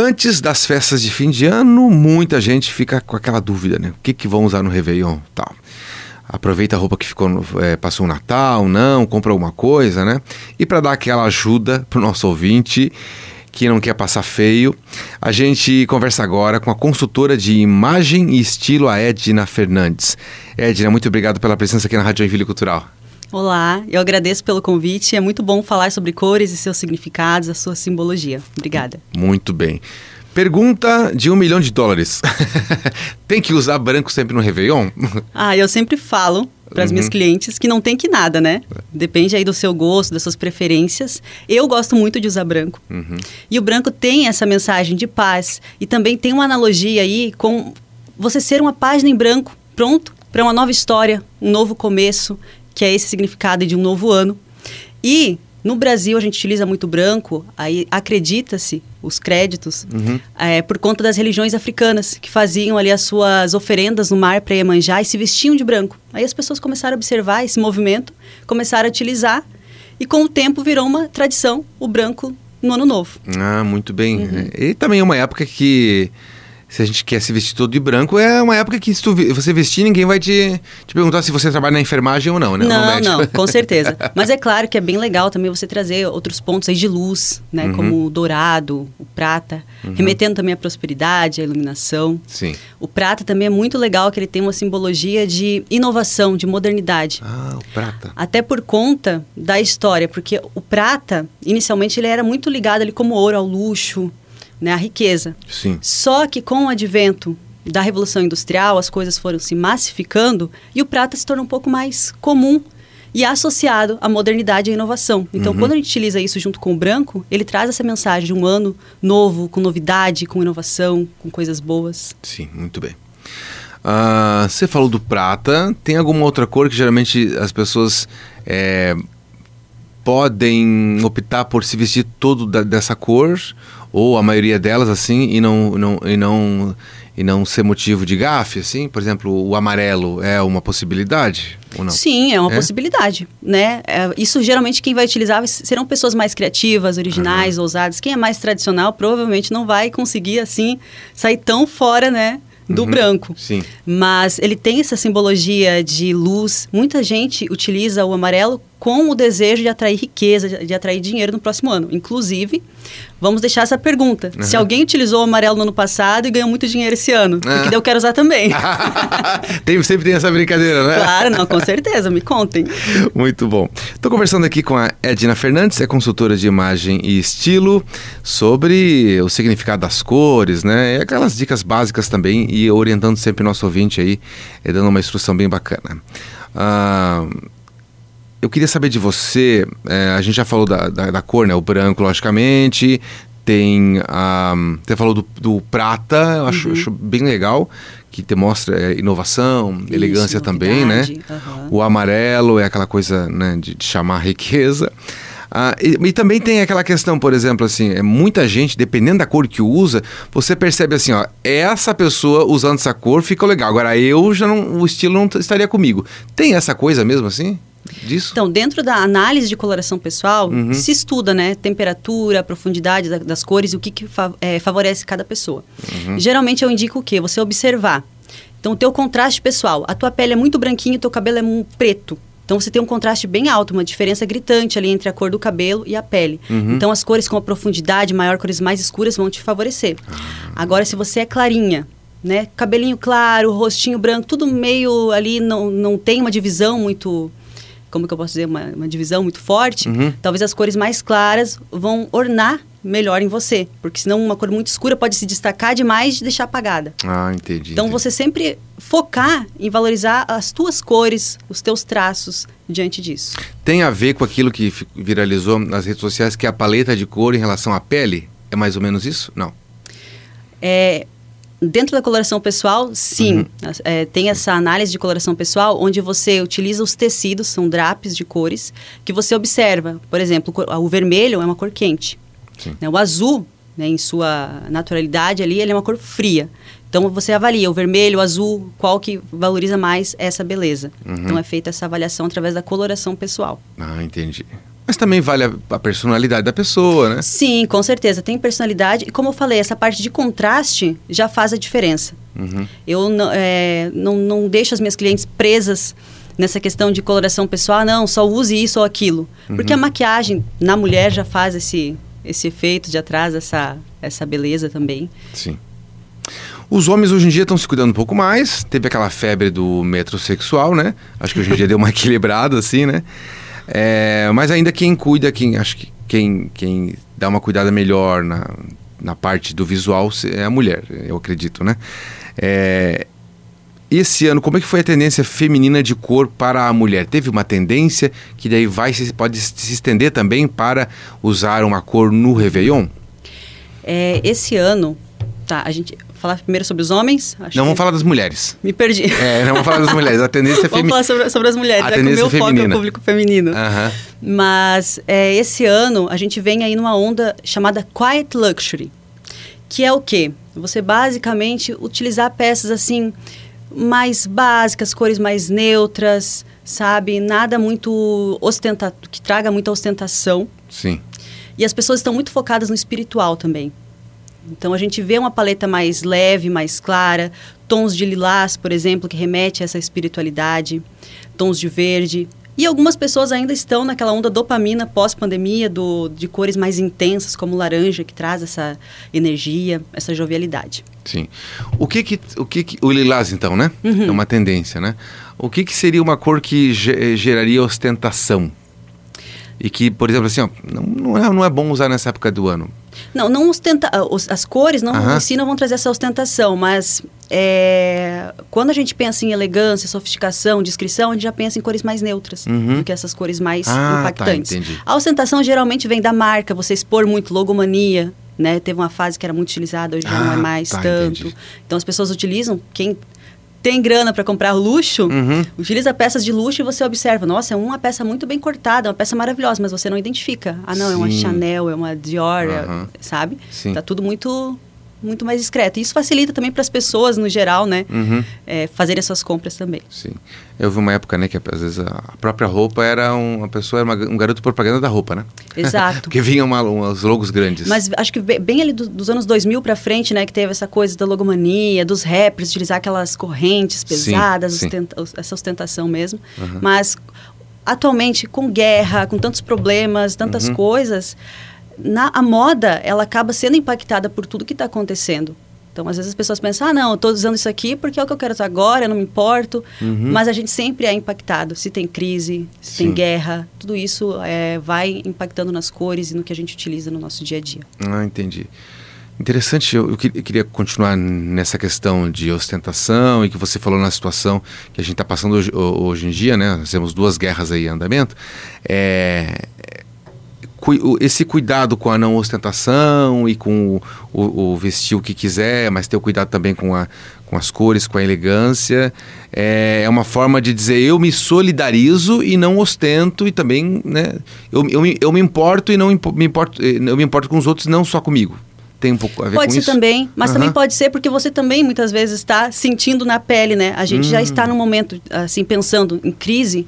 Antes das festas de fim de ano, muita gente fica com aquela dúvida, né? O que, que vão usar no Réveillon tal. Aproveita a roupa que ficou no, é, passou o Natal, não, compra alguma coisa, né? E para dar aquela ajuda pro nosso ouvinte que não quer passar feio, a gente conversa agora com a consultora de imagem e estilo, a Edna Fernandes. Edna, muito obrigado pela presença aqui na Rádio Joinville Cultural. Olá, eu agradeço pelo convite. É muito bom falar sobre cores e seus significados, a sua simbologia. Obrigada. Muito bem. Pergunta de um milhão de dólares. tem que usar branco sempre no Réveillon? Ah, eu sempre falo para as uhum. minhas clientes que não tem que nada, né? Depende aí do seu gosto, das suas preferências. Eu gosto muito de usar branco. Uhum. E o branco tem essa mensagem de paz e também tem uma analogia aí com você ser uma página em branco, pronto para uma nova história, um novo começo que é esse significado de um novo ano. E no Brasil a gente utiliza muito branco, aí acredita-se os créditos uhum. é, por conta das religiões africanas que faziam ali as suas oferendas no mar para Iemanjá e se vestiam de branco. Aí as pessoas começaram a observar esse movimento, começaram a utilizar e com o tempo virou uma tradição o branco no ano novo. Ah, muito bem. Uhum. E também é uma época que se a gente quer se vestir todo de branco, é uma época que se tu, você vestir, ninguém vai te, te perguntar se você trabalha na enfermagem ou não, né? Não, não, com certeza. Mas é claro que é bem legal também você trazer outros pontos aí de luz, né? Uhum. Como o dourado, o prata, uhum. remetendo também à prosperidade, à iluminação. Sim. O prata também é muito legal, que ele tem uma simbologia de inovação, de modernidade. Ah, o prata. Até por conta da história, porque o prata, inicialmente, ele era muito ligado ali como ouro ao luxo, né, a riqueza. Sim. Só que com o advento da Revolução Industrial, as coisas foram se massificando e o prata se tornou um pouco mais comum e associado à modernidade e à inovação. Então, uhum. quando a gente utiliza isso junto com o branco, ele traz essa mensagem de um ano novo, com novidade, com inovação, com coisas boas. Sim, muito bem. Uh, você falou do prata, tem alguma outra cor que geralmente as pessoas é, podem optar por se vestir todo da, dessa cor? ou a maioria delas assim e não, não, e não e não ser motivo de gafe, assim? Por exemplo, o amarelo é uma possibilidade ou não? Sim, é uma é? possibilidade, né? É, isso geralmente quem vai utilizar serão pessoas mais criativas, originais, uhum. ousadas. Quem é mais tradicional provavelmente não vai conseguir, assim, sair tão fora, né? Do uhum, branco. Sim. Mas ele tem essa simbologia de luz. Muita gente utiliza o amarelo com o desejo de atrair riqueza, de atrair dinheiro no próximo ano. Inclusive, vamos deixar essa pergunta. Uhum. Se alguém utilizou o amarelo no ano passado e ganhou muito dinheiro esse ano, ah. porque eu quero usar também. tem, sempre tem essa brincadeira, né? Claro, não, com certeza, me contem. Muito bom. Estou conversando aqui com a Edna Fernandes, é consultora de imagem e estilo, sobre o significado das cores, né? E aquelas dicas básicas também, e orientando sempre o nosso ouvinte aí, dando uma instrução bem bacana. Ah, eu queria saber de você, é, a gente já falou da, da, da, cor, né? O branco, logicamente, tem a... Você falou do, do prata, eu acho, uhum. acho, bem legal, que te mostra é, inovação, Isso, elegância também, né? Uhum. O amarelo é aquela coisa né, de, de chamar riqueza. Ah, e, e, também tem aquela questão, por exemplo, assim, é muita gente, dependendo da cor que usa, você percebe assim, ó, essa pessoa usando essa cor fica legal. Agora eu já não, o estilo não estaria comigo. Tem essa coisa mesmo assim? Disso? Então, dentro da análise de coloração pessoal, uhum. se estuda, né? Temperatura, profundidade da, das cores o que, que fa é, favorece cada pessoa. Uhum. Geralmente eu indico o quê? Você observar. Então, o teu contraste pessoal. A tua pele é muito branquinha e teu cabelo é preto. Então você tem um contraste bem alto, uma diferença gritante ali entre a cor do cabelo e a pele. Uhum. Então as cores com a profundidade maior, cores mais escuras vão te favorecer. Ah. Agora, se você é clarinha, né, cabelinho claro, rostinho branco, tudo meio ali, não, não tem uma divisão muito como que eu posso dizer, uma, uma divisão muito forte, uhum. talvez as cores mais claras vão ornar melhor em você. Porque senão uma cor muito escura pode se destacar demais e deixar apagada. Ah, entendi. Então entendi. você sempre focar em valorizar as tuas cores, os teus traços diante disso. Tem a ver com aquilo que viralizou nas redes sociais, que é a paleta de cor em relação à pele? É mais ou menos isso? Não. É, Dentro da coloração pessoal, sim. Uhum. É, tem essa análise de coloração pessoal, onde você utiliza os tecidos, são drapes de cores, que você observa. Por exemplo, o vermelho é uma cor quente. Né? O azul, né, em sua naturalidade ali, ele é uma cor fria. Então você avalia o vermelho, o azul, qual que valoriza mais essa beleza. Uhum. Então é feita essa avaliação através da coloração pessoal. Ah, entendi. Mas também vale a, a, personalidade da pessoa, né? Sim, com certeza. Tem personalidade. E como eu falei, essa parte de contraste já faz a diferença. Uhum. Eu é, não, não deixo as minhas clientes presas nessa questão de coloração pessoal. Ah, não, só use isso ou aquilo. Uhum. Porque a maquiagem na mulher já faz esse, esse efeito, já traz essa, essa beleza também. Sim. Os homens hoje em dia estão se cuidando um pouco mais. Teve aquela febre do metrosexual, né? Acho que hoje em dia deu uma equilibrada, assim, né? É, mas ainda quem cuida, quem acho que quem, quem dá uma cuidada melhor na, na parte do visual é a mulher, eu acredito, né? É, esse ano, como é que foi a tendência feminina de cor para a mulher? Teve uma tendência que daí vai pode se estender também para usar uma cor no Réveillon? É, esse ano, tá, a gente falar primeiro sobre os homens? Não, vamos falar das mulheres. Me perdi. É, não vamos falar das mulheres. A tendência é feminina. Vamos falar sobre, sobre, as mulheres, a já que o meu foco é o público feminino. Uhum. Mas é, esse ano a gente vem aí numa onda chamada Quiet Luxury, que é o quê? Você basicamente utilizar peças assim mais básicas, cores mais neutras, sabe? Nada muito ostentado, que traga muita ostentação. Sim. E as pessoas estão muito focadas no espiritual também. Então a gente vê uma paleta mais leve, mais clara, tons de lilás, por exemplo, que remete a essa espiritualidade, tons de verde. E algumas pessoas ainda estão naquela onda dopamina pós-pandemia, de cores mais intensas, como laranja, que traz essa energia, essa jovialidade. Sim. O que que, o, que, que o lilás, então, né? Uhum. É uma tendência, né? O que, que seria uma cor que geraria ostentação? E que, por exemplo, assim, ó, não, não, é, não é bom usar nessa época do ano. Não, não ostenta, ah, as cores não, uhum. em si não vão trazer essa ostentação, mas é, quando a gente pensa em elegância, sofisticação, descrição, a gente já pensa em cores mais neutras uhum. do que essas cores mais ah, tá, impactantes. Tá, a ostentação geralmente vem da marca, você expor muito logomania, né? Teve uma fase que era muito utilizada, hoje ah, já não é ah, mais tá, tanto. Entendi. Então as pessoas utilizam, quem tem grana para comprar luxo, uhum. utiliza peças de luxo e você observa, nossa, é uma peça muito bem cortada, é uma peça maravilhosa, mas você não identifica. Ah, não, Sim. é uma Chanel, é uma Dior, uhum. é, sabe? Sim. Tá tudo muito muito mais discreto. E isso facilita também para as pessoas, no geral, né? Uhum. É, fazerem suas compras também. Sim. Eu vi uma época, né, que às vezes a própria roupa era um, uma pessoa, era uma, um garoto propaganda da roupa, né? Exato. Porque vinha uma, uns logos grandes. Mas acho que bem ali do, dos anos 2000 para frente, né, que teve essa coisa da logomania, dos rappers, utilizar aquelas correntes pesadas, sim, sim. Ostenta, essa ostentação mesmo. Uhum. Mas atualmente, com guerra, com tantos problemas, tantas uhum. coisas na, a moda, ela acaba sendo impactada por tudo que está acontecendo. Então, às vezes as pessoas pensam, ah, não, eu estou usando isso aqui porque é o que eu quero usar agora, eu não me importo. Uhum. Mas a gente sempre é impactado. Se tem crise, se Sim. tem guerra, tudo isso é, vai impactando nas cores e no que a gente utiliza no nosso dia a dia. Ah, entendi. Interessante, eu, eu, queria continuar nessa questão de ostentação e que você falou na situação que a gente está passando hoje, hoje, em dia, né? Nós temos duas guerras aí em andamento. É, esse cuidado com a não ostentação e com o, o, o, vestir o que quiser, mas ter o cuidado também com, a, com as cores, com a elegância, é, é uma forma de dizer eu me solidarizo e não ostento e também, né, eu, eu, eu me importo e não me importo, eu me importo com os outros, não só comigo. Tem um pouco a ver pode com ser também, mas uhum. também pode ser porque você também muitas vezes está sentindo na pele, né? A gente hum. já está num momento assim pensando em crise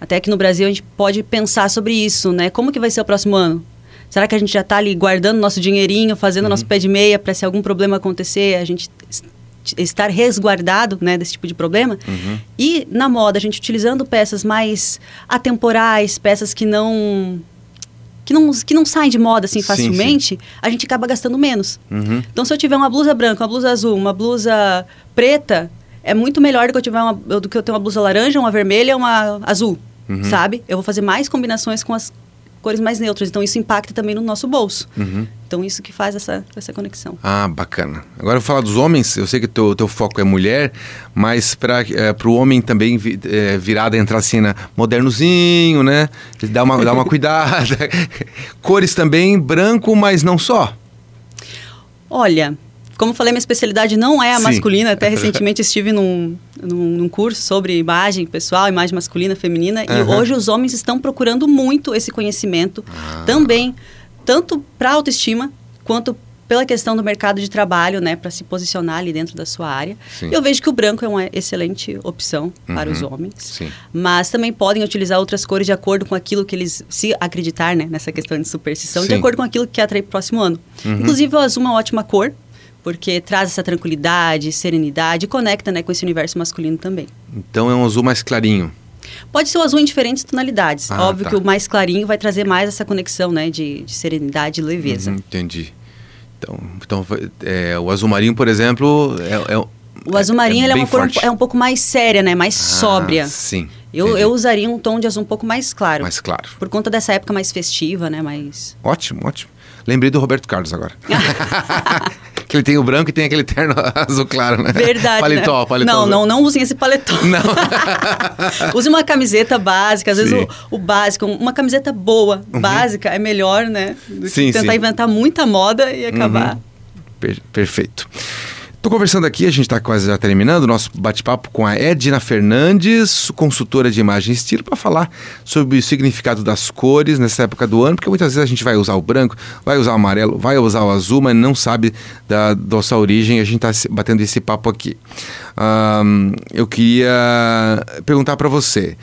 até que no Brasil a gente pode pensar sobre isso, né? Como que vai ser o próximo ano? Será que a gente já está ali guardando nosso dinheirinho, fazendo uhum. nosso pé de meia para se algum problema acontecer, a gente estar resguardado né, desse tipo de problema? Uhum. E na moda, a gente utilizando peças mais atemporais, peças que não que não, que não saem de moda assim facilmente, sim, sim. a gente acaba gastando menos. Uhum. Então, se eu tiver uma blusa branca, uma blusa azul, uma blusa preta, é muito melhor do que eu tiver uma, do que eu ter uma blusa laranja, uma vermelha, uma azul uhum. sabe? Eu vou fazer mais combinações com as cores mais neutras. Então, isso impacta também no nosso bolso. Uhum. Então, isso que faz essa, essa conexão. Ah, bacana. Agora, eu vou falar dos homens. Eu sei que o teu, teu foco é mulher, mas para é, o homem também vi, é, virada entrar assim na modernozinho, né? Dá uma, dá uma cuidada. Cores também, branco, mas não só. Olha, como falei, minha especialidade não é a Sim. masculina. Até recentemente estive num, num, curso sobre imagem pessoal, imagem masculina, feminina. Uhum. E hoje os homens estão procurando muito esse conhecimento ah. também, tanto para autoestima quanto pela questão do mercado de trabalho, né, para se posicionar ali dentro da sua área. Sim. Eu vejo que o branco é uma excelente opção uhum. para os homens, Sim. mas também podem utilizar outras cores de acordo com aquilo que eles se acreditar, né, nessa questão de superstição, Sim. de acordo com aquilo que quer atrair para o próximo ano. Uhum. Inclusive o azul é uma ótima cor, porque traz essa tranquilidade, serenidade e conecta, né, com esse universo masculino também. Então é um azul mais clarinho. Pode ser o azul em diferentes tonalidades. Ah, Óbvio tá. que o mais clarinho vai trazer mais essa conexão, né, de, de serenidade e leveza. Uhum, entendi. Então, então é, o azul marinho, por exemplo, é, é o azul marinho é, é uma cor é um pouco mais séria, né? Mais ah, sóbria. Sim. Eu, eu usaria um tom de azul um pouco mais claro. Mais claro. Por conta dessa época mais festiva, né? Mais... Ótimo, ótimo. Lembrei do Roberto Carlos agora. que ele tem o branco e tem aquele terno azul claro, né? Verdade. Paletó, né? paletó. Não, não, não usem esse paletó. Não. Use uma camiseta básica, às vezes o, o, básico, uma camiseta boa, uhum. básica, é melhor, né? Do que sim, tentar sim. inventar muita moda e acabar. Uhum. Per perfeito. Estou conversando aqui, a gente está quase já terminando o nosso bate-papo com a Edna Fernandes, consultora de imagem e estilo, para falar sobre o significado das cores nessa época do ano, porque muitas vezes a gente vai usar o branco, vai usar o amarelo, vai usar o azul, mas não sabe da nossa origem. A gente está batendo esse papo aqui. Um, eu queria perguntar para você.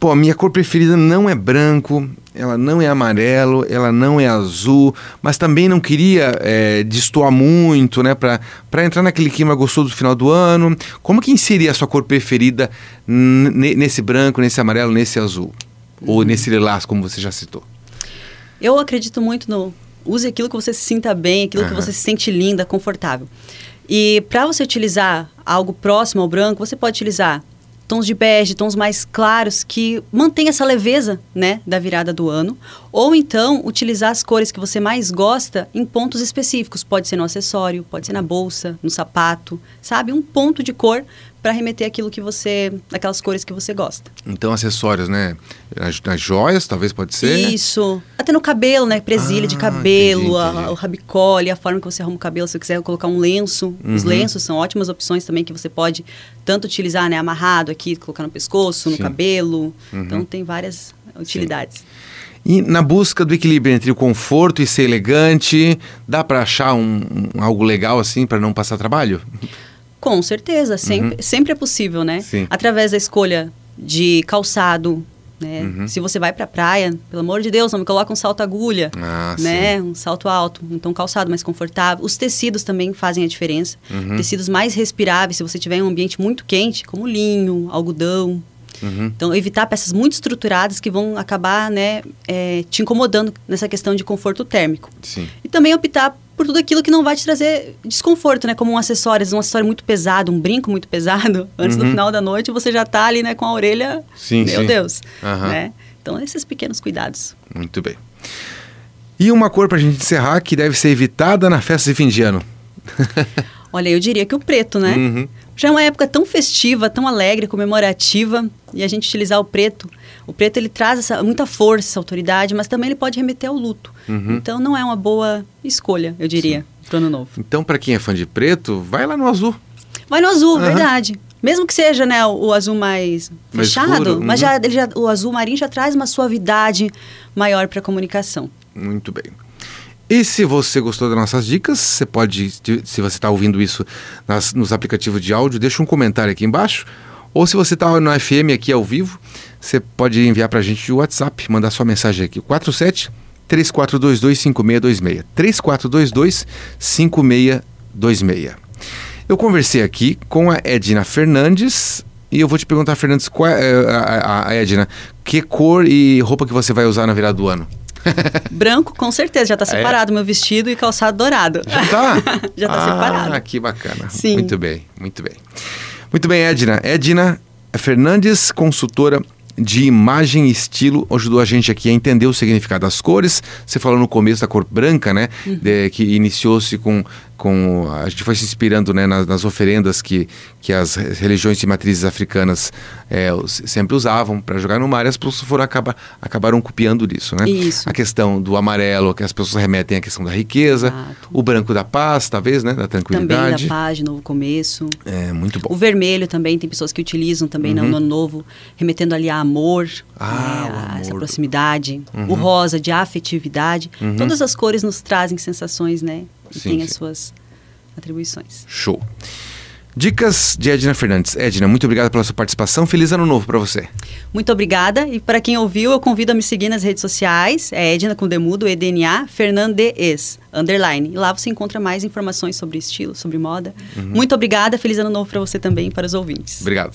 Pô, a minha cor preferida não é branco, ela não é amarelo, ela não é azul, mas também não queria é, destoar muito, né? Para entrar naquele clima gostoso do final do ano. Como que inserir a sua cor preferida nesse branco, nesse amarelo, nesse azul? Ou uhum. nesse lilás, como você já citou? Eu acredito muito no use aquilo que você se sinta bem, aquilo uhum. que você se sente linda, confortável. E para você utilizar algo próximo ao branco, você pode utilizar tons de bege, tons mais claros que mantém essa leveza, né, da virada do ano, ou então utilizar as cores que você mais gosta em pontos específicos, pode ser no acessório, pode ser na bolsa, no sapato, sabe, um ponto de cor para remeter aquilo que você, aquelas cores que você gosta. Então acessórios, né? Nas, nas joias, talvez pode ser. Isso. Até no cabelo, né? Presilha ah, de cabelo, entendi, entendi. A, o rabicole, a forma que você arruma o cabelo. Se você quiser colocar um lenço, uhum. os lenços são ótimas opções também que você pode tanto utilizar, né? Amarrado aqui, colocar no pescoço, no Sim. cabelo. Uhum. Então tem várias utilidades. Sim. E na busca do equilíbrio entre o conforto e ser elegante, dá para achar um, um, algo legal assim para não passar trabalho? Com certeza, sempre, uhum. sempre é possível, né? Sim. Através da escolha de calçado, né? Uhum. Se você vai para a praia, pelo amor de Deus, não me coloca um salto agulha, ah, né? Sim. Um salto alto, então calçado mais confortável. Os tecidos também fazem a diferença. Uhum. Tecidos mais respiráveis, se você tiver em um ambiente muito quente, como linho, algodão. Uhum. Então, evitar peças muito estruturadas que vão acabar, né, é, te incomodando nessa questão de conforto térmico. Sim. E também optar por tudo aquilo que não vai te trazer desconforto, né? Como um acessório, um acessório muito pesado, um brinco muito pesado. Antes uhum. do final da noite, você já está ali, né, com a orelha. Sim, meu sim. Deus. Uhum. Né? Então, esses pequenos cuidados. Muito bem. E uma cor para a gente encerrar que deve ser evitada na festa de fim de ano? Olha, eu diria que o preto, né? Uhum. Já é uma época tão festiva, tão alegre, comemorativa, e a gente utilizar o preto o preto ele traz essa, muita força, autoridade, mas também ele pode remeter ao luto. Uhum. Então não é uma boa escolha, eu diria, para o ano novo. Então para quem é fã de preto, vai lá no azul. Vai no azul, uhum. verdade. Mesmo que seja né, o, o azul mais, mais fechado, escuro, mas uhum. já, ele já, o azul marinho já traz uma suavidade maior para a comunicação. Muito bem. E se você gostou das nossas dicas, você pode, se você está ouvindo isso nas, nos aplicativos de áudio, deixa um comentário aqui embaixo. Ou se você está no FM aqui ao vivo, você pode enviar para a gente o WhatsApp, mandar sua mensagem aqui. 47 3422 5626. 3422 5626. Eu conversei aqui com a Edna Fernandes e eu vou te perguntar, Fernandes, qual é, a, a, a Edna, que cor e roupa que você vai usar na virada do ano? Branco, com certeza. Já está é? separado é? meu vestido e calçado dourado. Já está? Já está ah, separado. Ah, que bacana. Sim. Muito bem, muito bem. Muito bem, Edna. Edna Fernandes, consultora de imagem e estilo ajudou a gente aqui a entender o significado das cores. Você falou no começo da cor branca, né? Uhum. De, que iniciou-se com com a gente foi se inspirando né, nas, nas, oferendas que, que as religiões de matrizes africanas é, sempre usavam para jogar no mar e as pessoas foram acabar, acabaram copiando disso, né? Isso. A questão do amarelo, que as pessoas remetem à questão da riqueza, Exato. o branco da paz, talvez, né? Da tranquilidade. Também da paz, de novo começo. É, muito bom. O vermelho também, tem pessoas que utilizam também uhum. no ano novo, remetendo ali a amor, ah, a amor. essa proximidade. Uhum. O rosa, de afetividade. Uhum. Todas as cores nos trazem sensações, né? Sim, tem sim. as suas atribuições. Show. Dicas de Edna Fernandes. Edna, muito obrigado pela sua participação. Feliz ano novo para você. Muito obrigada. E para quem ouviu, eu convido a me seguir nas redes sociais. É Edna com Demudo, EDNA, Fernandes, underline. E lá você encontra mais informações sobre estilo, sobre moda. Uhum. Muito obrigada. Feliz ano novo para você também e para os ouvintes. Obrigado.